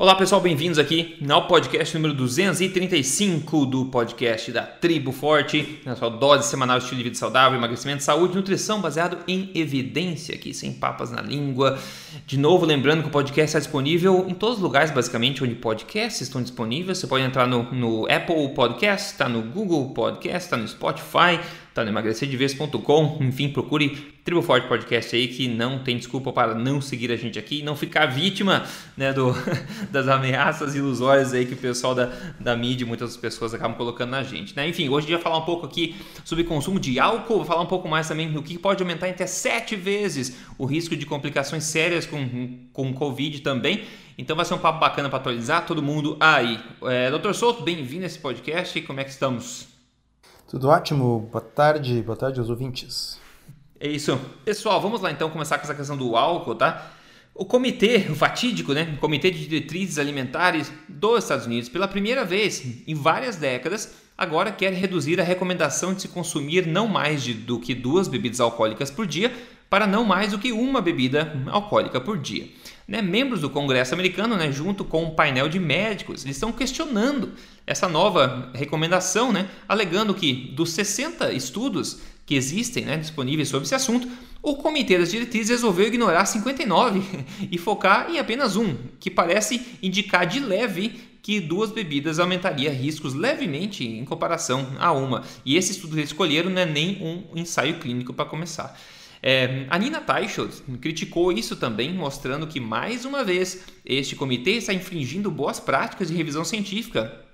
Olá pessoal, bem-vindos aqui ao podcast número 235 do podcast da Tribo Forte, na sua dose semanal de estilo de vida saudável, emagrecimento, saúde, nutrição baseado em evidência, aqui sem papas na língua. De novo, lembrando que o podcast está disponível em todos os lugares, basicamente, onde podcasts estão disponíveis. Você pode entrar no, no Apple Podcast, está no Google Podcast, está no Spotify, está no emagrecerdeves.com, enfim, procure Tribo Forte Podcast aí que não tem desculpa para não seguir a gente aqui, não ficar vítima né, do, das ameaças ilusórias aí que o pessoal da, da mídia, muitas pessoas acabam colocando na gente. Né? Enfim, hoje a gente vai falar um pouco aqui sobre consumo de álcool, vou falar um pouco mais também do que pode aumentar até sete vezes o risco de complicações sérias com, com Covid também. Então vai ser um papo bacana para atualizar todo mundo aí. É, Doutor Souto, bem-vindo a esse podcast, como é que estamos? Tudo ótimo, boa tarde, boa tarde aos ouvintes. É isso. Pessoal, vamos lá então começar com essa questão do álcool, tá? O comitê, o fatídico, né? O Comitê de Diretrizes Alimentares dos Estados Unidos, pela primeira vez em várias décadas, agora quer reduzir a recomendação de se consumir não mais de, do que duas bebidas alcoólicas por dia para não mais do que uma bebida alcoólica por dia. Né, membros do Congresso americano, né, junto com um painel de médicos, eles estão questionando essa nova recomendação, né, alegando que dos 60 estudos que existem né, disponíveis sobre esse assunto, o Comitê das Diretrizes resolveu ignorar 59 e focar em apenas um, que parece indicar de leve que duas bebidas aumentaria riscos levemente em comparação a uma. E esse estudo que eles escolheram não é nem um ensaio clínico para começar. É, a Nina Teichelt criticou isso também, mostrando que, mais uma vez, este comitê está infringindo boas práticas de revisão científica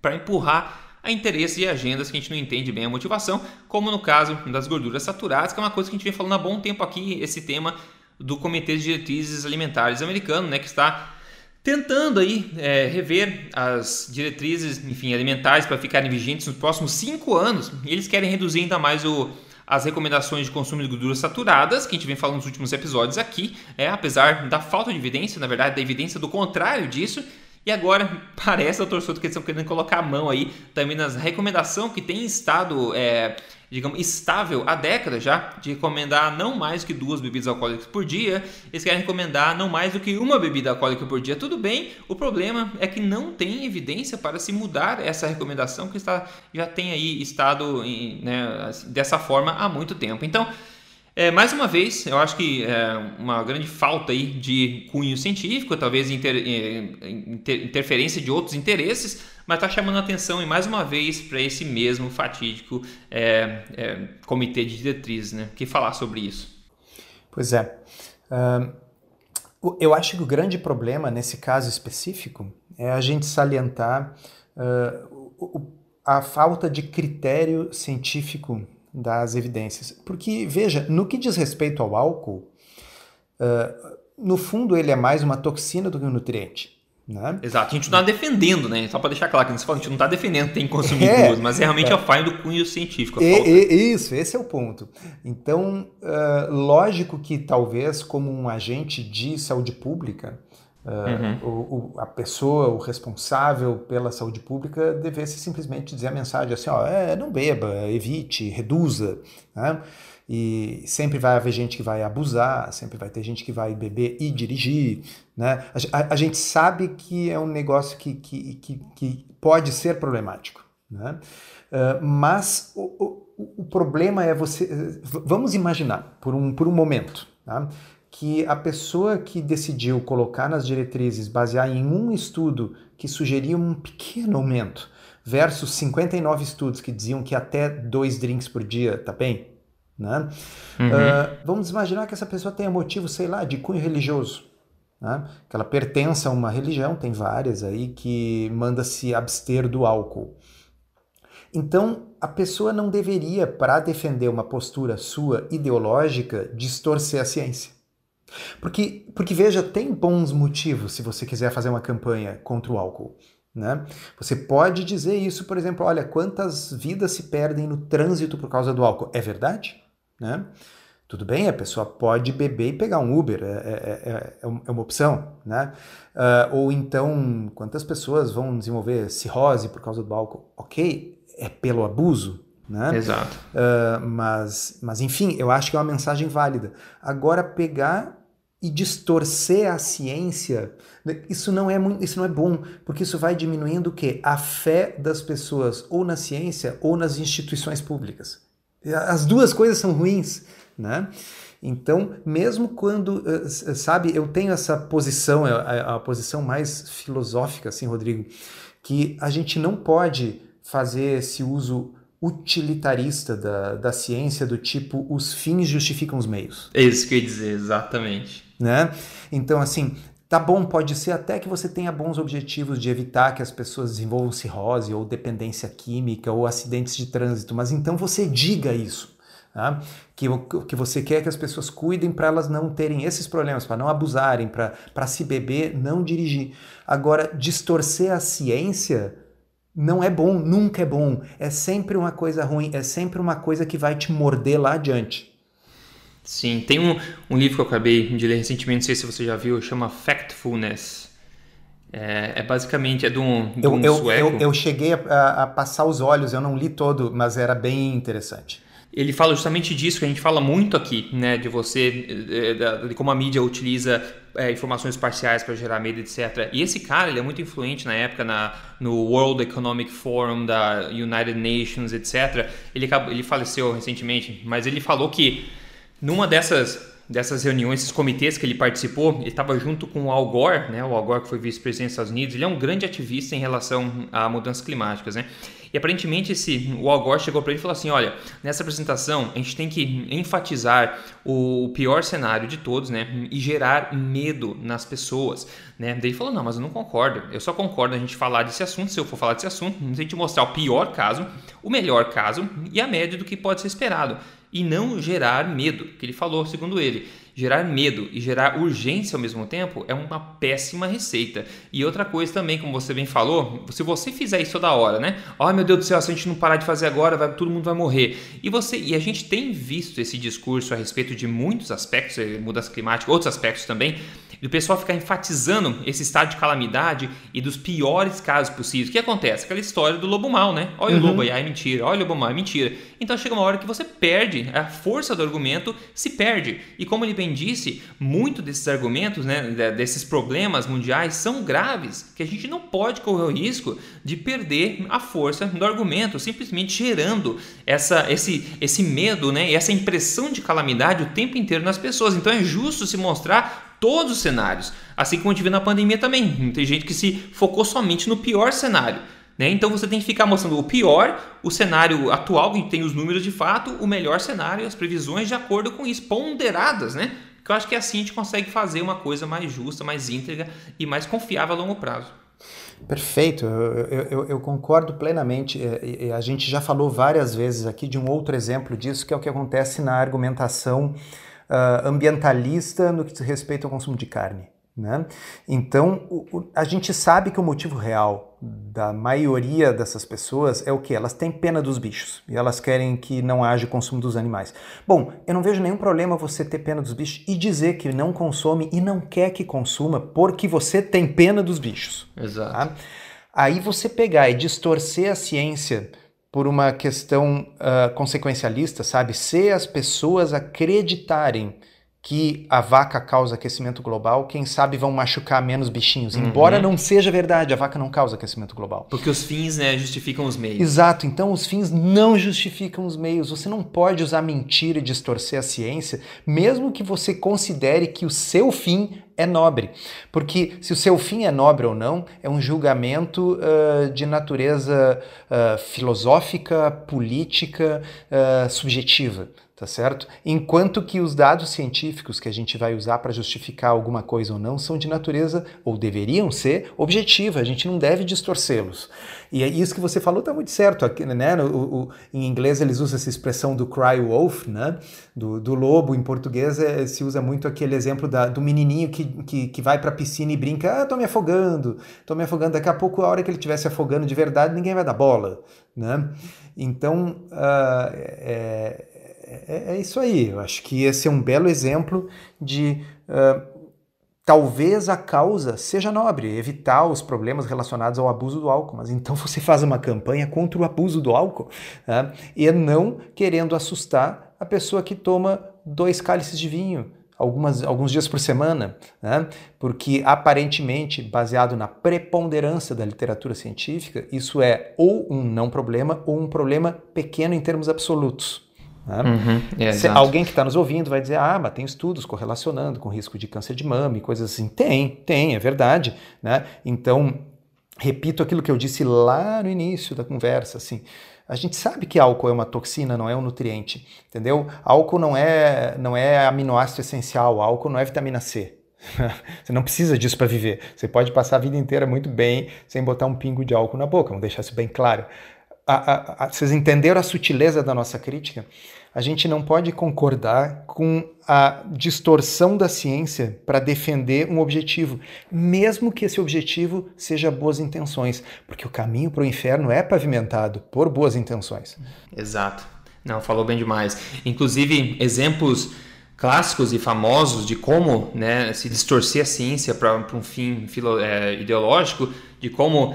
para empurrar a interesses e agendas que a gente não entende bem a motivação, como no caso das gorduras saturadas, que é uma coisa que a gente vem falando há bom tempo aqui, esse tema do Comitê de Diretrizes Alimentares americano, né, que está tentando aí é, rever as diretrizes, enfim, alimentares para ficarem vigentes nos próximos cinco anos. E eles querem reduzir ainda mais o, as recomendações de consumo de gorduras saturadas, que a gente vem falando nos últimos episódios aqui, é, apesar da falta de evidência, na verdade, da evidência do contrário disso, e agora parece, doutor Souto, que eles estão querendo colocar a mão aí também nas recomendações que tem estado, é, digamos, estável há décadas já, de recomendar não mais que duas bebidas alcoólicas por dia. Eles querem recomendar não mais do que uma bebida alcoólica por dia. Tudo bem, o problema é que não tem evidência para se mudar essa recomendação que está, já tem aí estado em, né, dessa forma há muito tempo. Então, é, mais uma vez, eu acho que é uma grande falta aí de cunho científico, talvez inter, é, inter, interferência de outros interesses, mas está chamando a atenção e mais uma vez para esse mesmo fatídico é, é, comitê de diretrizes, né? Que falar sobre isso? Pois é. Uh, eu acho que o grande problema nesse caso específico é a gente salientar uh, a falta de critério científico das evidências. Porque, veja, no que diz respeito ao álcool, uh, no fundo ele é mais uma toxina do que um nutriente. Né? Exato, a gente não está defendendo, né? Só para deixar claro que a gente não está defendendo tem que consumir é, duas, mas é realmente é. a falha do cunho científico. E, e, isso, esse é o ponto. Então, uh, lógico que talvez como um agente de saúde pública, uhum. o, o, a pessoa, o responsável pela saúde pública, devesse simplesmente dizer a mensagem assim: ó, é, não beba, evite, reduza. Né? E sempre vai haver gente que vai abusar, sempre vai ter gente que vai beber e dirigir. Né? A, a, gente sabe que é um negócio que, que, que, que pode ser problemático. Né? Uh, mas o, o, o, problema é você. Vamos imaginar por um, por um momento. Tá? que a pessoa que decidiu colocar nas diretrizes, basear em um estudo que sugeria um pequeno aumento, versus 59 estudos que diziam que até dois drinks por dia tá bem, né? Uhum. Uh, vamos imaginar que essa pessoa tenha motivo, sei lá, de cunho religioso, né? que ela pertença a uma religião, tem várias aí, que manda se abster do álcool. Então, a pessoa não deveria, para defender uma postura sua ideológica, distorcer a ciência. Porque, porque veja, tem bons motivos se você quiser fazer uma campanha contra o álcool. Né? Você pode dizer isso, por exemplo, olha, quantas vidas se perdem no trânsito por causa do álcool. É verdade? Né? Tudo bem, a pessoa pode beber e pegar um Uber, é, é, é, é uma opção. Né? Uh, ou então, quantas pessoas vão desenvolver cirrose por causa do álcool? Ok, é pelo abuso, né? Exato. Uh, mas, mas, enfim, eu acho que é uma mensagem válida. Agora, pegar e distorcer a ciência, né, isso não é muito, isso não é bom, porque isso vai diminuindo o quê? A fé das pessoas ou na ciência ou nas instituições públicas. As duas coisas são ruins, né? Então, mesmo quando, eh, sabe, eu tenho essa posição, é a, a posição mais filosófica, assim, Rodrigo, que a gente não pode fazer esse uso utilitarista da, da ciência do tipo os fins justificam os meios. É isso que eu ia dizer, exatamente. Né? Então, assim, tá bom, pode ser até que você tenha bons objetivos de evitar que as pessoas desenvolvam cirrose ou dependência química ou acidentes de trânsito, mas então você diga isso. Tá? Que, que você quer que as pessoas cuidem para elas não terem esses problemas, para não abusarem, para se beber, não dirigir. Agora, distorcer a ciência não é bom, nunca é bom. É sempre uma coisa ruim, é sempre uma coisa que vai te morder lá adiante. Sim, tem um, um livro que eu acabei de ler recentemente, não sei se você já viu, chama Factfulness. É, é basicamente é de um, de um eu. Eu, eu cheguei a, a, passar os olhos, eu não li todo, mas era bem interessante ele fala justamente disso que a gente fala muito aqui, né, de você, eh, de como a mídia utiliza é, informações parciais para gerar medo, etc. E esse cara, ele é muito influente na época na, no World Economic Forum da United Nations, etc. Ele, ele faleceu recentemente, mas ele falou que numa dessas dessas reuniões, esses comitês que ele participou, ele estava junto com o Al Gore, né? O Al Gore que foi vice-presidente dos Estados Unidos, ele é um grande ativista em relação a mudanças climáticas, né? E aparentemente esse, o Al Gore chegou para ele e falou assim: olha, nessa apresentação a gente tem que enfatizar o pior cenário de todos, né? E gerar medo nas pessoas, né? Daí ele falou: não, mas eu não concordo. Eu só concordo a gente falar desse assunto. Se eu for falar desse assunto, a gente mostrar o pior caso, o melhor caso e a média do que pode ser esperado e não gerar medo, que ele falou, segundo ele. Gerar medo e gerar urgência ao mesmo tempo é uma péssima receita. E outra coisa também, como você bem falou, se você fizer isso toda hora, né? Ai oh, meu Deus do céu, se a gente não parar de fazer agora, vai, todo mundo vai morrer. E você e a gente tem visto esse discurso a respeito de muitos aspectos, eh, mudança climática, outros aspectos também, do pessoal ficar enfatizando esse estado de calamidade e dos piores casos possíveis. O que acontece? Aquela história do lobo mal, né? Olha uhum. o lobo aí, é mentira. Olha o lobo mal, é mentira. Então chega uma hora que você perde, a força do argumento se perde. E como ele bem disse, muito desses argumentos, né, desses problemas mundiais são graves, que a gente não pode correr o risco de perder a força do argumento, simplesmente gerando essa, esse, esse medo né, e essa impressão de calamidade o tempo inteiro nas pessoas. Então é justo se mostrar todos os cenários. Assim como a gente viu na pandemia também. Tem gente que se focou somente no pior cenário. Né? Então você tem que ficar mostrando o pior, o cenário atual, que tem os números de fato, o melhor cenário, as previsões de acordo com isso, ponderadas, né? Porque eu acho que assim a gente consegue fazer uma coisa mais justa, mais íntegra e mais confiável a longo prazo. Perfeito, eu, eu, eu, concordo plenamente. A gente já falou várias vezes aqui de um outro exemplo disso, que é o que acontece na argumentação uh, ambientalista no que diz respeito ao consumo de carne. Né? Então, o, o, a gente sabe que o motivo real da maioria dessas pessoas é o que? Elas têm pena dos bichos e elas querem que não haja consumo dos animais. Bom, eu não vejo nenhum problema você ter pena dos bichos e dizer que não consome e não quer que consuma porque você tem pena dos bichos. Exato. Tá? Aí você pegar e distorcer a ciência por uma questão uh, consequencialista, sabe? Se as pessoas acreditarem que a vaca causa aquecimento global, quem sabe vão machucar menos bichinhos. Uhum. Embora não seja verdade, a vaca não causa aquecimento global. Porque os fins né, justificam os meios. Exato, então os fins não justificam os meios. Você não pode usar mentira e distorcer a ciência, mesmo que você considere que o seu fim é nobre. Porque se o seu fim é nobre ou não, é um julgamento uh, de natureza uh, filosófica, política, uh, subjetiva tá certo? Enquanto que os dados científicos que a gente vai usar para justificar alguma coisa ou não são de natureza, ou deveriam ser, objetiva, a gente não deve distorcê-los. E é isso que você falou está muito certo, né? O, o, em inglês eles usam essa expressão do cry wolf, né? Do, do lobo, em português é, se usa muito aquele exemplo da, do menininho que, que, que vai para a piscina e brinca, ah, tô me afogando, tô me afogando, daqui a pouco a hora que ele estiver se afogando de verdade, ninguém vai dar bola, né? Então, uh, é, é, é, isso aí. Eu acho que esse é um belo exemplo de uh, talvez a causa seja nobre, evitar os problemas relacionados ao abuso do álcool. Mas então você faz uma campanha contra o abuso do álcool e não querendo assustar a pessoa que toma dois cálices de vinho algumas, alguns dias por semana, né? porque aparentemente, baseado na preponderância da literatura científica, isso é ou um não problema ou um problema pequeno em termos absolutos. Né? Uhum, é, alguém que está nos ouvindo vai dizer, ah, mas tem estudos correlacionando com risco de câncer de mama e coisas assim. Tem, tem, é verdade. Né? Então, repito aquilo que eu disse lá no início da conversa, assim, a gente sabe que álcool é uma toxina, não é um nutriente, entendeu? Álcool não é, não é aminoácido essencial, álcool não é vitamina C. Você não precisa disso para viver. Você pode passar a vida inteira muito bem sem botar um pingo de álcool na boca, vamos deixar isso bem claro. A, a, a, vocês entenderam a sutileza da nossa crítica? A gente não pode concordar com a distorção da ciência para defender um objetivo, mesmo que esse objetivo seja boas intenções, porque o caminho para o inferno é pavimentado por boas intenções. Exato. Não, falou bem demais. Inclusive, exemplos clássicos e famosos de como né, se distorcer a ciência para um fim filo, é, ideológico, de como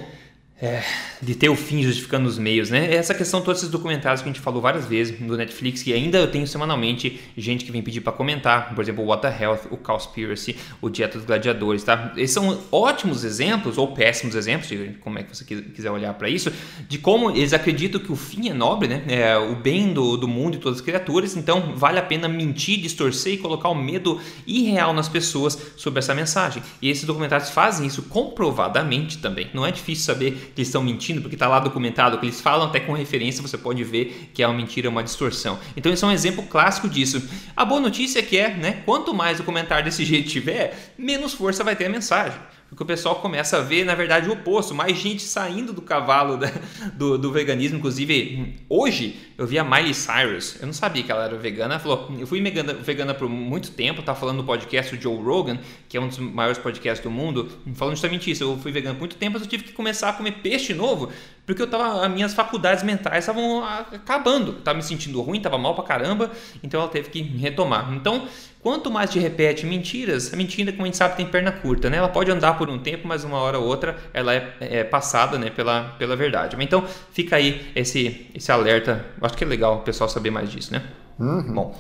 é, de ter o fim justificando os meios, né? Essa questão, todos esses documentários que a gente falou várias vezes do Netflix, que ainda eu tenho semanalmente gente que vem pedir para comentar, por exemplo, o What the Health, o Cowspiracy, o Dieta dos Gladiadores, tá? Esses são ótimos exemplos, ou péssimos exemplos, como é que você quiser olhar para isso, de como eles acreditam que o fim é nobre, né? É o bem do, do mundo e todas as criaturas, então vale a pena mentir, distorcer e colocar o medo irreal nas pessoas sobre essa mensagem. E esses documentários fazem isso comprovadamente também. Não é difícil saber que estão mentindo, porque está lá documentado, que eles falam até com referência, você pode ver que é uma mentira, uma distorção. Então isso é um exemplo clássico disso. A boa notícia é que é, né, quanto mais o comentário desse jeito tiver, menos força vai ter a mensagem porque o pessoal começa a ver, na verdade, o oposto, mais gente saindo do cavalo da, do, do, veganismo. Inclusive, hoje eu vi a Miley Cyrus, eu não sabia que ela era vegana, ela falou, eu fui vegana, vegana por muito tempo, tá falando no podcast do Joe Rogan, que é um dos maiores podcasts do mundo, falando justamente isso, eu fui vegana por muito tempo, mas eu tive que começar a comer peixe novo, porque eu tava, as minhas faculdades mentais estavam acabando, tava me sentindo ruim, tava mal pra caramba, então ela teve que retomar. Então, Quanto mais te repete mentiras, a mentira, como a gente sabe, tem perna curta, né? Ela pode andar por um tempo, mas uma hora ou outra ela é, é passada né, pela, pela verdade. Então fica aí esse, esse alerta. Acho que é legal o pessoal saber mais disso, né? Uhum. Bom.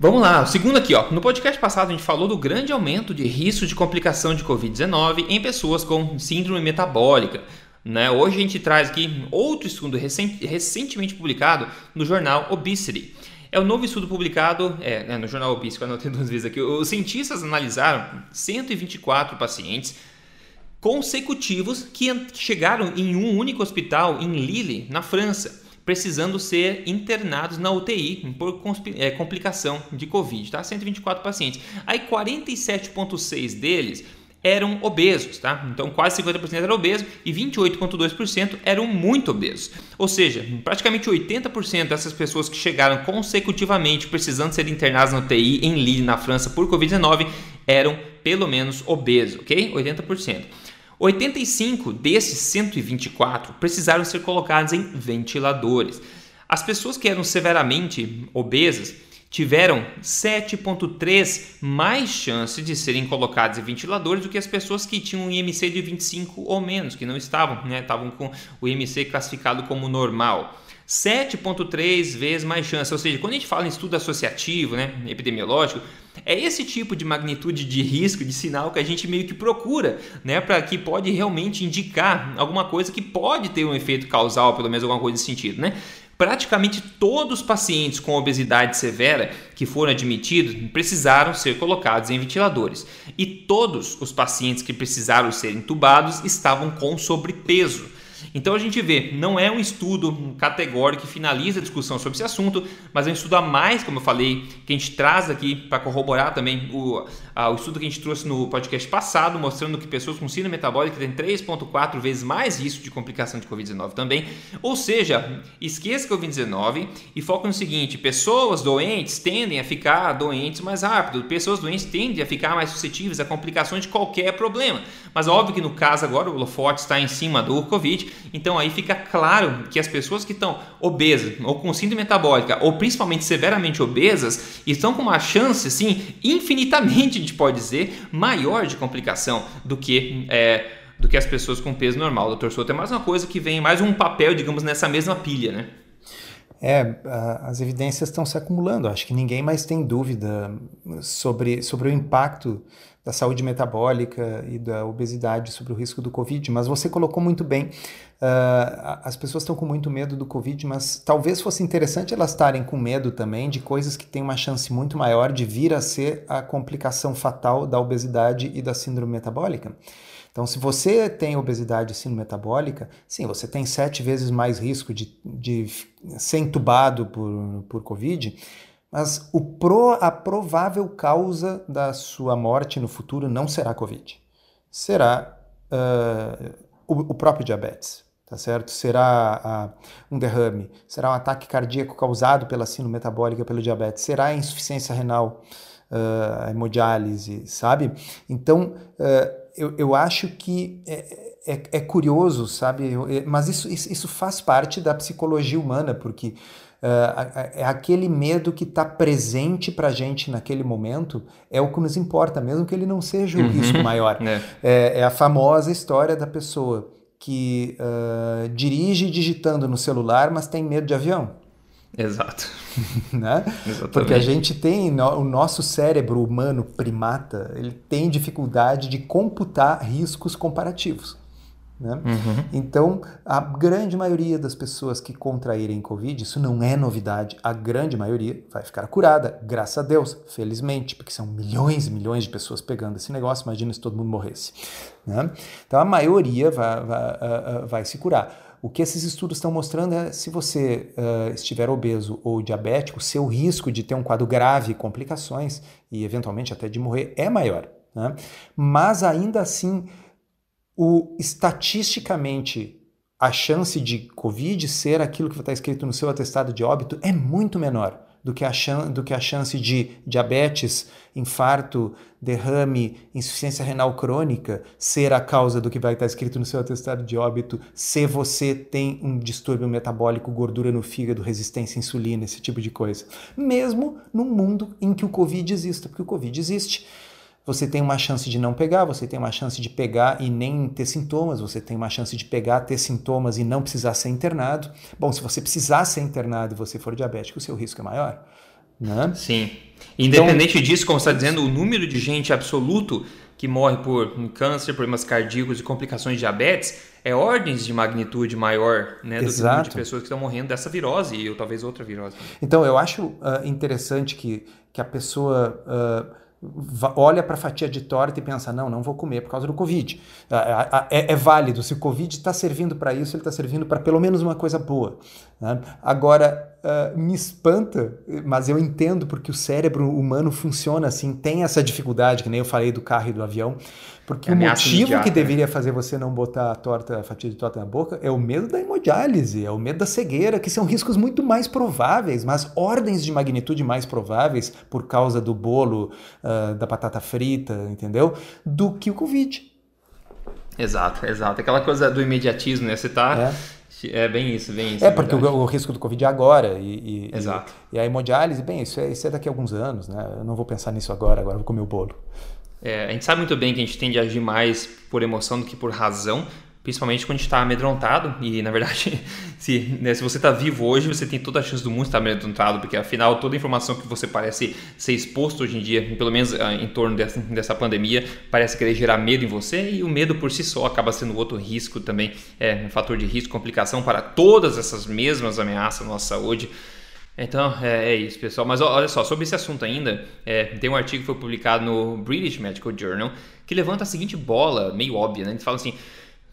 Vamos lá, o segundo aqui, ó. No podcast passado a gente falou do grande aumento de risco de complicação de Covid-19 em pessoas com síndrome metabólica. Né? Hoje a gente traz aqui outro estudo recent, recentemente publicado no jornal Obesity. É o um novo estudo publicado é, né, no jornal Obispo, anotei duas vezes aqui. Os cientistas analisaram 124 pacientes consecutivos que chegaram em um único hospital em Lille, na França, precisando ser internados na UTI por é, complicação de Covid, tá? 124 pacientes. Aí 47,6 deles eram obesos, tá? Então quase 50% eram obesos e 28,2% eram muito obesos. Ou seja, praticamente 80% dessas pessoas que chegaram consecutivamente precisando ser internadas na UTI em Lille, na França, por Covid-19, eram pelo menos obesos, ok? 80%. 85 desses 124 precisaram ser colocados em ventiladores. As pessoas que eram severamente obesas tiveram 7,3 mais chance de serem colocados em ventiladores do que as pessoas que tinham um IMC de 25 ou menos, que não estavam, né, estavam com o IMC classificado como normal. 7,3 vezes mais chance. Ou seja, quando a gente fala em estudo associativo, né, epidemiológico, é esse tipo de magnitude de risco, de sinal que a gente meio que procura, né, para que pode realmente indicar alguma coisa que pode ter um efeito causal, pelo menos alguma coisa nesse sentido, né? Praticamente todos os pacientes com obesidade severa que foram admitidos precisaram ser colocados em ventiladores. E todos os pacientes que precisaram ser entubados estavam com sobrepeso. Então a gente vê, não é um estudo categórico que finaliza a discussão sobre esse assunto, mas é um estudo a mais, como eu falei, que a gente traz aqui para corroborar também o, a, o estudo que a gente trouxe no podcast passado, mostrando que pessoas com síndrome metabólica têm 3,4 vezes mais risco de complicação de Covid-19 também. Ou seja, esqueça Covid-19 e foca no seguinte: pessoas doentes tendem a ficar doentes mais rápido, pessoas doentes tendem a ficar mais suscetíveis a complicações de qualquer problema. Mas óbvio que no caso agora o holofote está em cima do Covid, então aí fica claro que as pessoas que estão obesas ou com síndrome metabólica ou principalmente severamente obesas estão com uma chance assim infinitamente, a gente pode dizer, maior de complicação do que é, do que as pessoas com peso normal. Doutor Souto é mais uma coisa que vem mais um papel, digamos, nessa mesma pilha, né? É, as evidências estão se acumulando. Acho que ninguém mais tem dúvida sobre, sobre o impacto da saúde metabólica e da obesidade sobre o risco do Covid. Mas você colocou muito bem, uh, as pessoas estão com muito medo do Covid, mas talvez fosse interessante elas estarem com medo também de coisas que têm uma chance muito maior de vir a ser a complicação fatal da obesidade e da síndrome metabólica. Então, se você tem obesidade e síndrome metabólica, sim, você tem sete vezes mais risco de, de ser entubado por, por Covid, mas pro, a provável causa da sua morte no futuro não será Covid. Será uh, o, o, próprio diabetes, tá certo? Será uh, um derrame, será um ataque cardíaco causado pela síndrome metabólica, pelo diabetes, será a insuficiência renal, uh, hemodiálise, sabe? Então, eu, eu acho que é, é, é curioso, sabe? mas isso, isso, faz parte da psicologia humana, porque é aquele medo que está presente para a gente naquele momento é o que nos importa, mesmo que ele não seja o uhum. risco maior. É. É, é. a famosa história da pessoa que uh, dirige digitando no celular, mas tem medo de avião. Exato. né? Porque a gente tem, o nosso cérebro humano primata, ele tem dificuldade de computar riscos comparativos. Né? Uhum. Então, a grande maioria das pessoas que contraírem Covid, isso não é novidade, a grande maioria vai ficar curada, graças a Deus, felizmente, porque são milhões e milhões de pessoas pegando esse negócio, imagina se todo mundo morresse. Né? Então, a maioria vai, vai, uh, uh, vai se curar. O que esses estudos estão mostrando é se você uh, estiver obeso ou diabético, seu risco de ter um quadro grave, complicações e eventualmente até de morrer é maior. Né? Mas ainda assim, o, estatisticamente, a chance de Covid ser aquilo que está escrito no seu atestado de óbito é muito menor do que a, chance, do que a chance de diabetes, infarto, derrame, insuficiência renal crônica ser a causa do que vai estar escrito no seu atestado de óbito se você tem um distúrbio metabólico, gordura no fígado, resistência à insulina, esse tipo de coisa. Mesmo num mundo em que o Covid exista, porque o Covid existe você tem uma chance de não pegar, você tem uma chance de pegar e nem ter sintomas, você tem uma chance de pegar, ter sintomas e não precisar ser internado. Bom, se você precisar ser internado e você for diabético, o seu risco é maior. Né? Sim. Independente então, disso, como você está dizendo, o número de gente absoluto que morre por câncer, problemas cardíacos e complicações de diabetes é ordens de magnitude maior né, do Exato. que o número de pessoas que estão morrendo dessa virose ou talvez outra virose. Então, eu acho uh, interessante que, que a pessoa. Uh, olha para a fatia de torta e pensa, não, não vou comer por causa do Covid. É, é válido, se o Covid está servindo para isso, ele está servindo para pelo menos uma coisa boa. Né? Agora, uh, me espanta, mas eu entendo porque o cérebro humano funciona assim, tem essa dificuldade, que nem eu falei do carro e do avião, porque é o motivo que deveria fazer você não botar a torta, a fatia de torta na boca é o medo da hemodiálise, é o medo da cegueira, que são riscos muito mais prováveis, mas ordens de magnitude mais prováveis por causa do bolo, uh, da batata frita, entendeu? Do que o Covid. Exato, exato. Aquela coisa do imediatismo, né? Você tá. É é bem isso, bem isso. É, porque o, o, risco do Covid é agora. E, e, Exato. E, e, a hemodiálise, bem, isso é, isso é daqui a alguns anos, né? Eu não vou pensar nisso agora, agora vou comer o bolo. É, a gente sabe muito bem que a gente tende a agir mais por emoção do que por razão, principalmente quando a gente está amedrontado. E na verdade, se, né, se você está vivo hoje, você tem toda a chance do mundo estar amedrontado, porque afinal toda a informação que você parece ser exposto hoje em dia, pelo menos uh, em torno dessa, dessa pandemia, parece querer gerar medo em você. E o medo por si só acaba sendo outro risco também, é, um fator de risco, complicação para todas essas mesmas ameaças à nossa saúde. Então, é, é, isso, pessoal. Mas olha só, sobre esse assunto ainda, é, tem um artigo que foi publicado no British Medical Journal que levanta a seguinte bola, meio óbvia, né? Ele fala assim: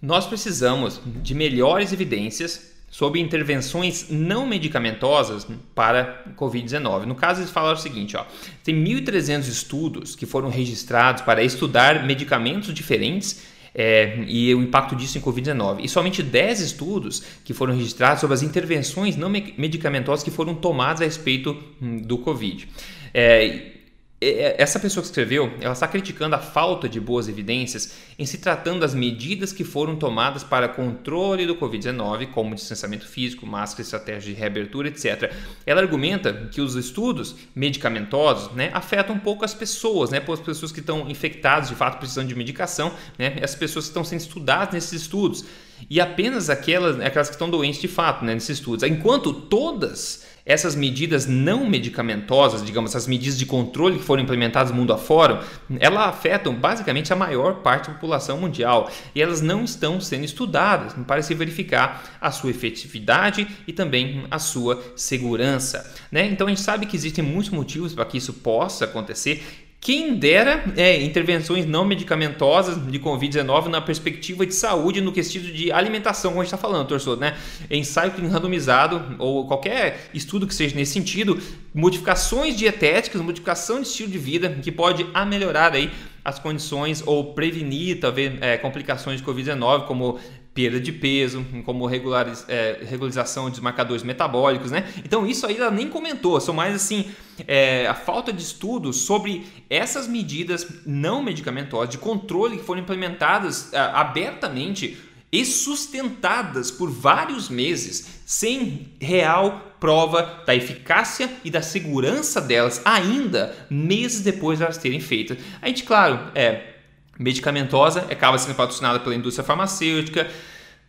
nós precisamos de melhores evidências sobre intervenções não medicamentosas para Covid-19. No caso, eles falaram o seguinte: ó, tem 1.300 estudos que foram registrados para estudar medicamentos diferentes é, e o impacto disso em Covid-19. E somente 10 estudos que foram registrados sobre as intervenções não medicamentosas que foram tomadas a respeito hum, do Covid. É, essa pessoa que escreveu, ela está criticando a falta de boas evidências em se tratando das medidas que foram tomadas para controle do Covid-19, como distanciamento físico, máscara, estratégia de reabertura, etc. Ela argumenta que os estudos medicamentosos né, afetam um pouco as pessoas, né, as pessoas que estão infectadas, de fato precisando de medicação, né, as pessoas que estão sendo estudadas nesses estudos, e apenas aquelas, aquelas que estão doentes de fato né, nesses estudos. Enquanto todas essas medidas não medicamentosas, digamos, essas medidas de controle que foram implementadas mundo afora, elas afetam basicamente a maior parte da população mundial e elas não estão sendo estudadas para se verificar a sua efetividade e também a sua segurança. Né? Então a gente sabe que existem muitos motivos para que isso possa acontecer quem dera é, intervenções não medicamentosas de Covid-19 na perspectiva de saúde no quesito de alimentação, como a gente está falando, torcedor, né? Ensaio clínico randomizado ou qualquer estudo que seja nesse sentido, modificações dietéticas, modificação de estilo de vida que pode amelhorar aí as condições ou prevenir talvez é, complicações de Covid-19, como perda de peso, como regulariz, é, regularização de marcadores metabólicos, né? Então isso aí ela nem comentou, são mais assim é, a falta de estudos sobre essas medidas não medicamentosas de controle que foram implementadas é, abertamente e sustentadas por vários meses sem real prova da eficácia e da segurança delas ainda meses depois de elas terem feito. A gente, claro, é medicamentosa acaba sendo patrocinada pela indústria farmacêutica,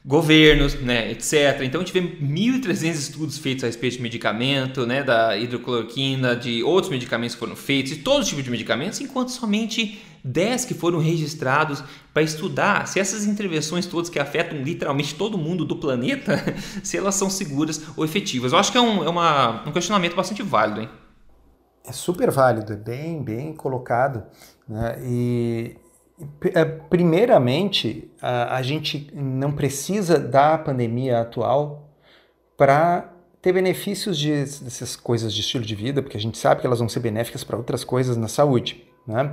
governos, né, etc. Então a gente vê 1.300 estudos feitos a respeito de medicamento, né, da hidrocloroquina, de outros medicamentos que foram feitos, de todo tipo de medicamentos, enquanto somente 10 que foram registrados para estudar se essas intervenções todas que afetam literalmente todo mundo do planeta, se elas são seguras ou efetivas. Eu acho que é um, é uma, um questionamento bastante válido, hein? É super válido, é bem, bem colocado. Né? E, é, primeiramente, a, a gente não precisa da pandemia atual para ter benefícios de, dessas coisas de estilo de vida, porque a gente sabe que elas vão ser benéficas para outras coisas na saúde. Né?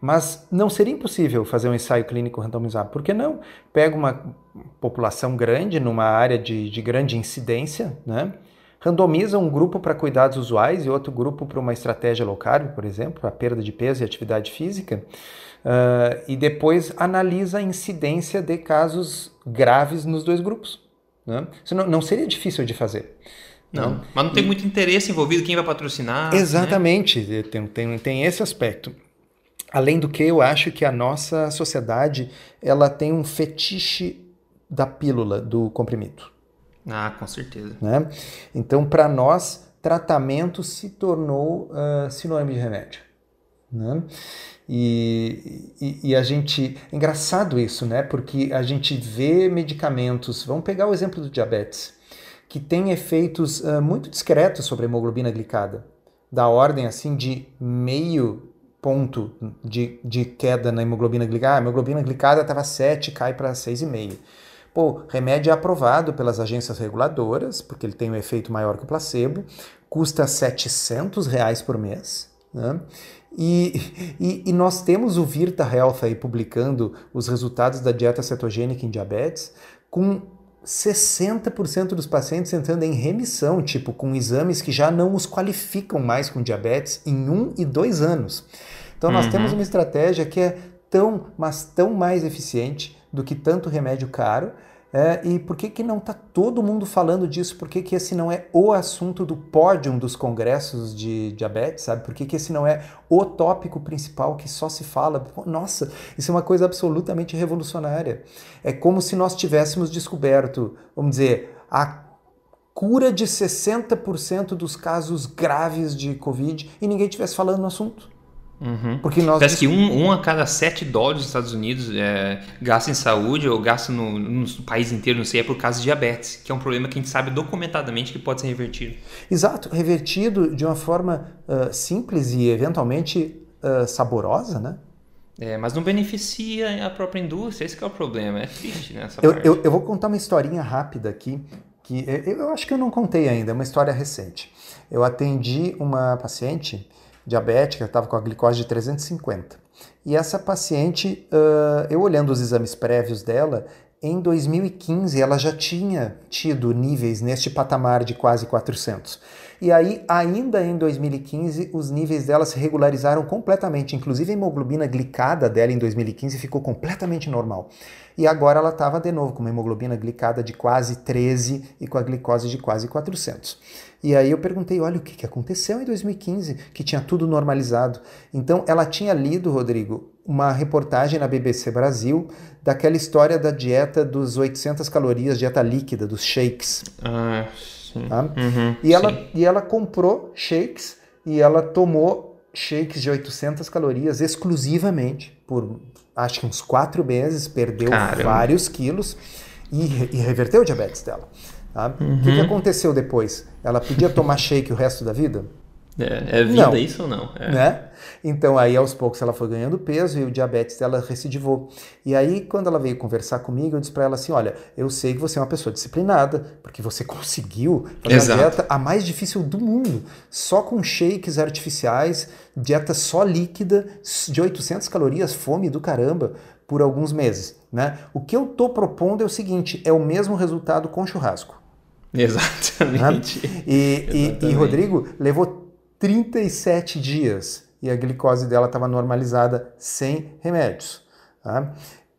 Mas não seria impossível fazer um ensaio clínico randomizado. Por que não? Pega uma população grande, numa área de, de grande incidência, né? randomiza um grupo para cuidados usuais e outro grupo para uma estratégia low carb, por exemplo, a perda de peso e atividade física uh, e depois analisa a incidência de casos graves nos dois grupos. Né? Isso não, não, seria difícil de fazer. Não, né? mas não tem muito interesse envolvido quem vai patrocinar. Né? Exatamente, né? tem, tem, tem esse aspecto. Além do que, eu acho que a nossa sociedade ela tem um fetiche da pílula, do comprimido. Ah, com certeza. Né? Então, para nós, tratamento se tornou uh, sinônimo de remédio. Né? E, e, e, a gente. Engraçado isso, né? Porque a gente vê medicamentos. Vamos pegar o exemplo do diabetes, que tem efeitos uh, muito discretos sobre a hemoglobina glicada, da ordem assim de meio ponto de, de queda na hemoglobina glicada. Ah, a hemoglobina glicada estava 7, cai para 6,5. Pô, remédio é aprovado pelas agências reguladoras, porque ele tem um efeito maior que o placebo, custa 700 reais por mês. Né? E, e, e, nós temos o Virta Health aí publicando os resultados da dieta cetogênica em diabetes, com 60% dos pacientes entrando em remissão, tipo, com exames que já não os qualificam mais com diabetes em um e dois anos. Então, nós uhum. temos uma estratégia que é tão, mas tão mais eficiente do que tanto remédio caro é, e por que, que não está todo mundo falando disso? Por que, que esse não é o assunto do pódio dos congressos de diabetes, sabe? Por que, que esse não é o tópico principal que só se fala? Nossa, isso é uma coisa absolutamente revolucionária. É como se nós tivéssemos descoberto, vamos dizer, a cura de 60% dos casos graves de Covid e ninguém estivesse falando no assunto. Uhum. Porque nós... Parece que um, um, a cada sete dólares nos Estados Unidos é, gasta em saúde ou gasta no, no, país inteiro, não sei, é por causa de diabetes, que é um problema que a gente sabe documentadamente que pode ser revertido. Exato, revertido de uma forma uh, simples e eventualmente uh, saborosa, né? É, mas não beneficia a própria indústria, esse é o problema, é triste nessa eu, eu, eu, vou contar uma historinha rápida aqui, que eu, eu acho que eu não contei ainda, é uma história recente. Eu atendi uma paciente diabética, estava com a glicose de 350. E essa paciente, uh, eu olhando os exames prévios dela, em 2015 ela já tinha tido níveis neste patamar de quase 400. E aí, ainda em 2015, os níveis dela se regularizaram completamente. Inclusive, a hemoglobina glicada dela em 2015 ficou completamente normal. E agora ela estava de novo com uma hemoglobina glicada de quase 13 e com a glicose de quase 400. E aí eu perguntei, olha o que, que aconteceu em 2015, que tinha tudo normalizado. Então ela tinha lido, Rodrigo, uma reportagem na BBC Brasil daquela história da dieta dos 800 calorias, dieta líquida, dos shakes. Ah, sim. Tá? Uhum, e, ela, sim. e ela comprou shakes e ela tomou shakes de 800 calorias exclusivamente por acho que uns quatro meses, perdeu Caramba. vários quilos e, e reverteu o diabetes dela. Tá? Uhum. O que, que, aconteceu depois? Ela podia tomar shake o resto da vida? É, é vida não. isso ou não? É. Né? Então aí aos poucos ela foi ganhando peso e o diabetes dela recidivou. E aí quando ela veio conversar comigo, eu disse para ela assim, olha, eu sei que você é uma pessoa disciplinada, porque você conseguiu fazer Exato. a dieta a mais difícil do mundo, só com shakes artificiais, dieta só líquida, de 800 calorias, fome do caramba, por alguns meses, né? O que eu tô propondo é o seguinte, é o mesmo resultado com churrasco. Exatamente. Né? E, Exatamente. E, e Rodrigo levou 37 dias e a glicose dela estava normalizada sem remédios. Tá?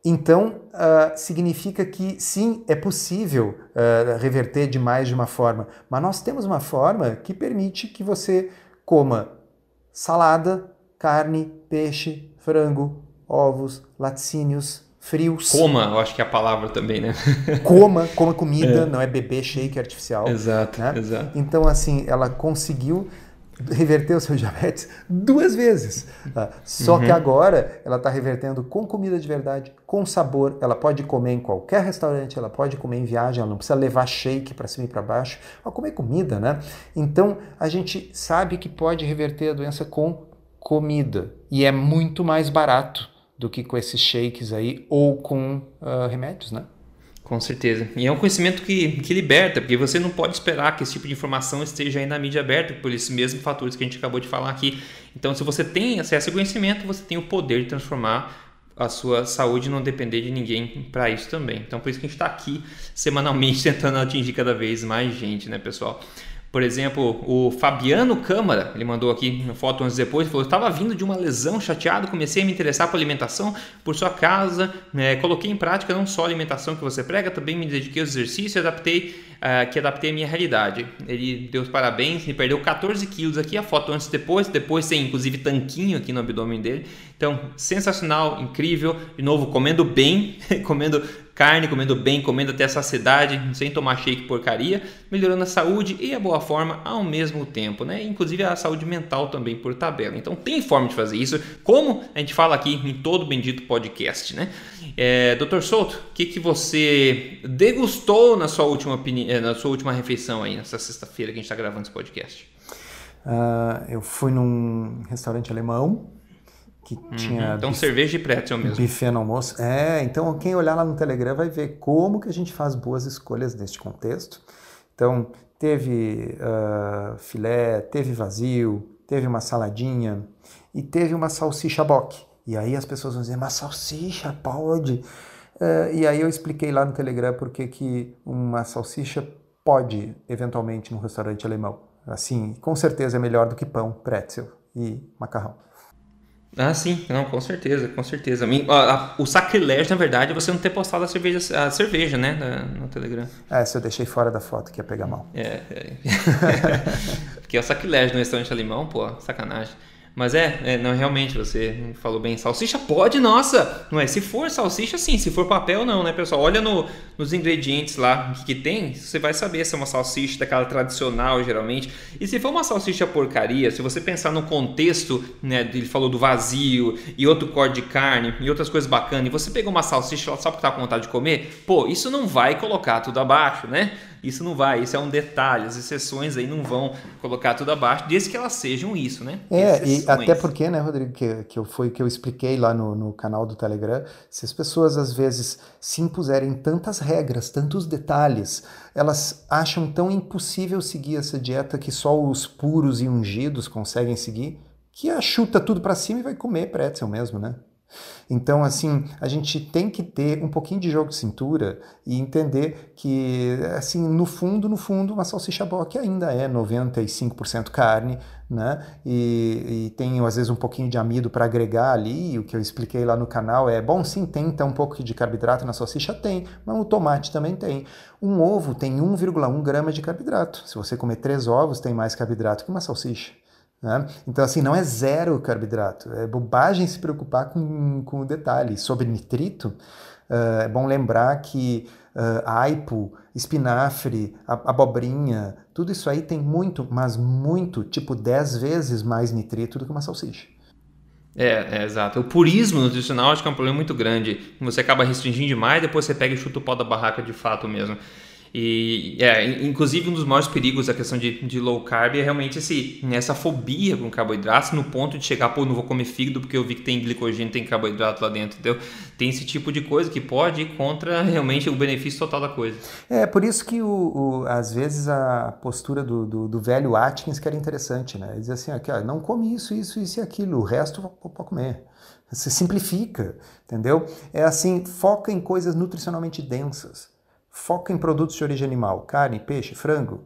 Então, uh, significa que sim, é possível uh, reverter de mais de uma forma, mas nós temos uma forma que permite que você coma salada, carne, peixe, frango, ovos, laticínios, frios. Coma, eu acho que é a palavra também, né? coma, coma comida, é. não é beber shake artificial. Exato, né? exato. Então, assim, ela conseguiu reverter o seu diabetes duas vezes. Tá? Só uhum. que agora ela está revertendo com comida de verdade, com sabor. Ela pode comer em qualquer restaurante, ela pode comer em viagem, ela não precisa levar shake para cima e para baixo, ela comer comida, né? Então a gente sabe que pode reverter a doença com comida e é muito mais barato do que com esses shakes aí ou com uh, remédios, né? Com certeza. E é um conhecimento que, que liberta, porque você não pode esperar que esse tipo de informação esteja aí na mídia aberta, por esses mesmos fatores que a gente acabou de falar aqui. Então, se você tem acesso ao conhecimento, você tem o poder de transformar a sua saúde não depender de ninguém para isso também. Então, por isso que a gente está aqui semanalmente tentando atingir cada vez mais gente, né, pessoal? Por exemplo, o Fabiano Câmara, ele mandou aqui uma foto anos depois, falou: estava vindo de uma lesão, chateado, comecei a me interessar por alimentação, por sua casa, né, coloquei em prática não só a alimentação que você prega, também me dediquei ao exercício e adaptei, uh, que adaptei a minha realidade. Ele deu os parabéns, ele perdeu 14 quilos aqui, a foto antes e depois, depois tem inclusive tanquinho aqui no abdômen dele. Então, sensacional, incrível, de novo, comendo bem, comendo carne, comendo bem, comendo até saciedade, sem tomar shake porcaria, melhorando a saúde e a boa forma ao mesmo tempo, né? Inclusive a saúde mental também por tabela. Então tem forma de fazer isso, como a gente fala aqui em todo bendito podcast, né? É, Doutor Souto, o que, que você degustou na sua última opini... Eh, na sua última refeição aí nessa sexta-feira que a gente está gravando esse podcast? Uh, eu fui num restaurante alemão que uhum. tinha. Então, cerveja e pretzel mesmo. Buffet no almoço. É, então quem olhar lá no Telegram vai ver como que a gente faz boas escolhas neste contexto. Então, teve uh, filé, teve vazio, teve uma saladinha e teve uma salsicha bock. E aí as pessoas vão dizer, mas salsicha pode? Uh, e aí eu expliquei lá no Telegram porque que uma salsicha pode, eventualmente, num restaurante alemão. Assim, com certeza é melhor do que pão, pretzel e macarrão. Ah, sim, não, com certeza, com certeza. O sacrilégio, na verdade, é você não ter postado a cerveja, a cerveja né, no Telegram. É, se eu deixei fora da foto, que ia pegar mal. É, é. Porque é o sacrilégio no restaurante alemão, pô, sacanagem. Mas é, é, não, realmente, você falou bem. Salsicha pode, nossa! Não é? Se for salsicha, sim. Se for papel, não, né, pessoal? Olha no, nos ingredientes lá que, que tem, você vai saber se é uma salsicha daquela tradicional, geralmente. E se for uma salsicha porcaria, se você pensar no contexto, né, ele falou do vazio e outro corte de carne e outras coisas bacanas, e você pegou uma salsicha só porque tá com vontade de comer, pô, isso não vai colocar tudo abaixo, né? Isso não vai, isso é um detalhe. As exceções aí não vão colocar tudo abaixo, desde que elas sejam isso, né? É, e até porque, né, Rodrigo, que, que eu, foi que eu expliquei lá no, no canal do Telegram, se as pessoas às vezes se impuserem tantas regras, tantos detalhes, elas acham tão impossível seguir essa dieta que só os puros e ungidos conseguem seguir, que a chuta tudo para cima e vai comer pretzel mesmo, né? Então, assim, a gente tem que ter um pouquinho de jogo de cintura e entender que, assim, no fundo, no fundo, uma salsicha bock ainda é 95% carne, né? E, e, tem, às vezes, um pouquinho de amido para agregar ali. O que eu expliquei lá no canal é, bom, sim, tem então um pouco de carboidrato na salsicha? Tem, mas o tomate também tem. Um ovo tem 1,1 grama de carboidrato. Se você comer três ovos, tem mais carboidrato que uma salsicha. Né? Então, assim, não é zero carboidrato. É bobagem se preocupar com, com o detalhe. Sobre nitrito, uh, é bom lembrar que uh, aipo, espinafre, abobrinha, tudo isso aí tem muito, mas muito, tipo 10 vezes mais nitrito do que uma salsicha. É, é, exato. O purismo nutricional acho que é um problema muito grande. Você acaba restringindo demais, depois você pega e chuta o pau da barraca de fato mesmo. E, é, inclusive, um dos maiores perigos da questão de, de low carb é realmente esse, essa fobia com carboidratos, no ponto de chegar, pô, não vou comer fígado porque eu vi que tem glicogênio, tem carboidrato lá dentro, entendeu? Tem esse tipo de coisa que pode ir contra realmente o benefício total da coisa. É, por isso que, o, o às vezes, a postura do, do, do, velho Atkins que era interessante, né? Ele diz assim, aqui, ó, não come isso, isso, isso e aquilo, o resto pode comer. Você simplifica, entendeu? É assim, foca em coisas nutricionalmente densas. Foca em produtos de origem animal, carne, peixe, frango,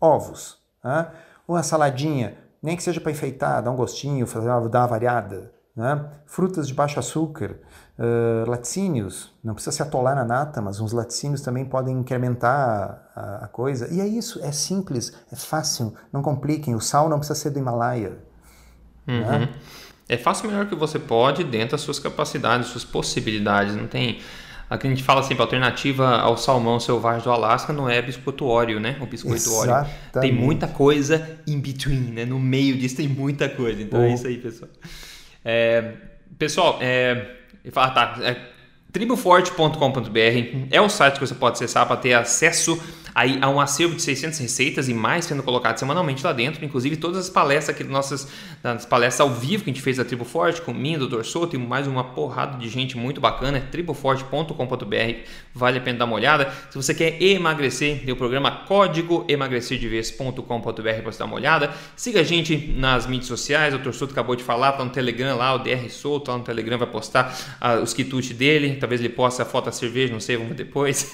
ovos. Né? Uma saladinha, nem que seja para enfeitar, dar um gostinho, fazer uma, dar uma variada. Né? Frutas de baixo açúcar, uh, laticínios, não precisa se atolar na nata, mas uns laticínios também podem incrementar a, a, coisa. E é isso, é simples, é fácil, não compliquem. O sal não precisa ser do Himalaia. Uhum. Né? É fácil melhor que você pode dentro das suas capacidades, suas possibilidades. Não tem a gente fala sempre, a alternativa ao salmão selvagem do Alasca não é biscoito óleo, né? O biscoito óleo. Tem muita coisa in between, né? No meio disso tem muita coisa. Então é isso aí, pessoal. É, pessoal, é, ah, tá, é, triboforte.com.br é o site que você pode acessar para ter acesso Aí há um acervo de 600 receitas e mais sendo colocadas semanalmente lá dentro, inclusive todas as palestras aqui, nossas das palestras ao vivo que a gente fez da Tribo Forte, com mim, Dr. Souto e mais uma porrada de gente muito bacana, é triboforte.com.br, vale a pena dar uma olhada. Se você quer emagrecer, tem o programa código emagrecerdevez.com.br para você dar uma olhada. Siga a gente nas mídias sociais, o Dr. Souto acabou de falar, tá no Telegram lá, o DR Souto lá no Telegram vai postar uh, os quitutes dele, talvez ele poste a foto da cerveja, não sei, vamos ver depois.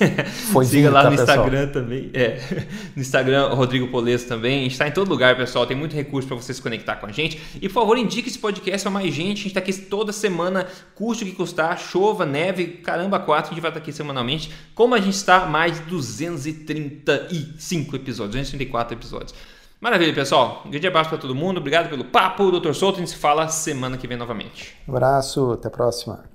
Foi Siga lá tá, no Instagram pessoal. também É. No Instagram, Rodrigo Polesso também. A gente está em todo lugar, pessoal. Tem muito recurso para você se conectar com a gente. E por favor, indique esse podcast para mais gente. A gente está aqui toda semana, custe o que custar, chova, neve, caramba, quatro. A gente vai estar tá aqui semanalmente. Como a gente está, mais de 235 episódios, 234 episódios. Maravilha, pessoal. Um grande abraço para todo mundo. Obrigado pelo papo, Dr. Souto. A gente se fala semana que vem novamente. Um abraço, até a próxima.